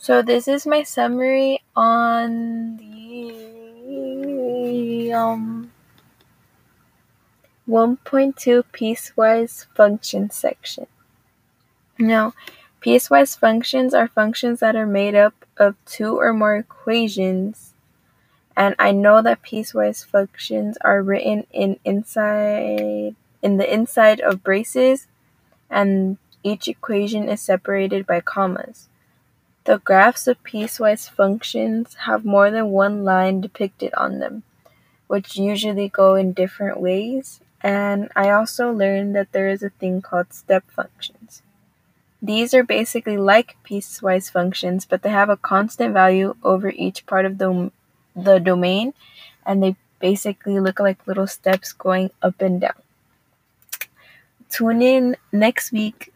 So this is my summary on the um 1.2 piecewise function section. Now, piecewise functions are functions that are made up of two or more equations. And I know that piecewise functions are written in inside in the inside of braces and each equation is separated by commas. The graphs of piecewise functions have more than one line depicted on them, which usually go in different ways, and I also learned that there is a thing called step functions. These are basically like piecewise functions, but they have a constant value over each part of the, the domain, and they basically look like little steps going up and down. Tune in next week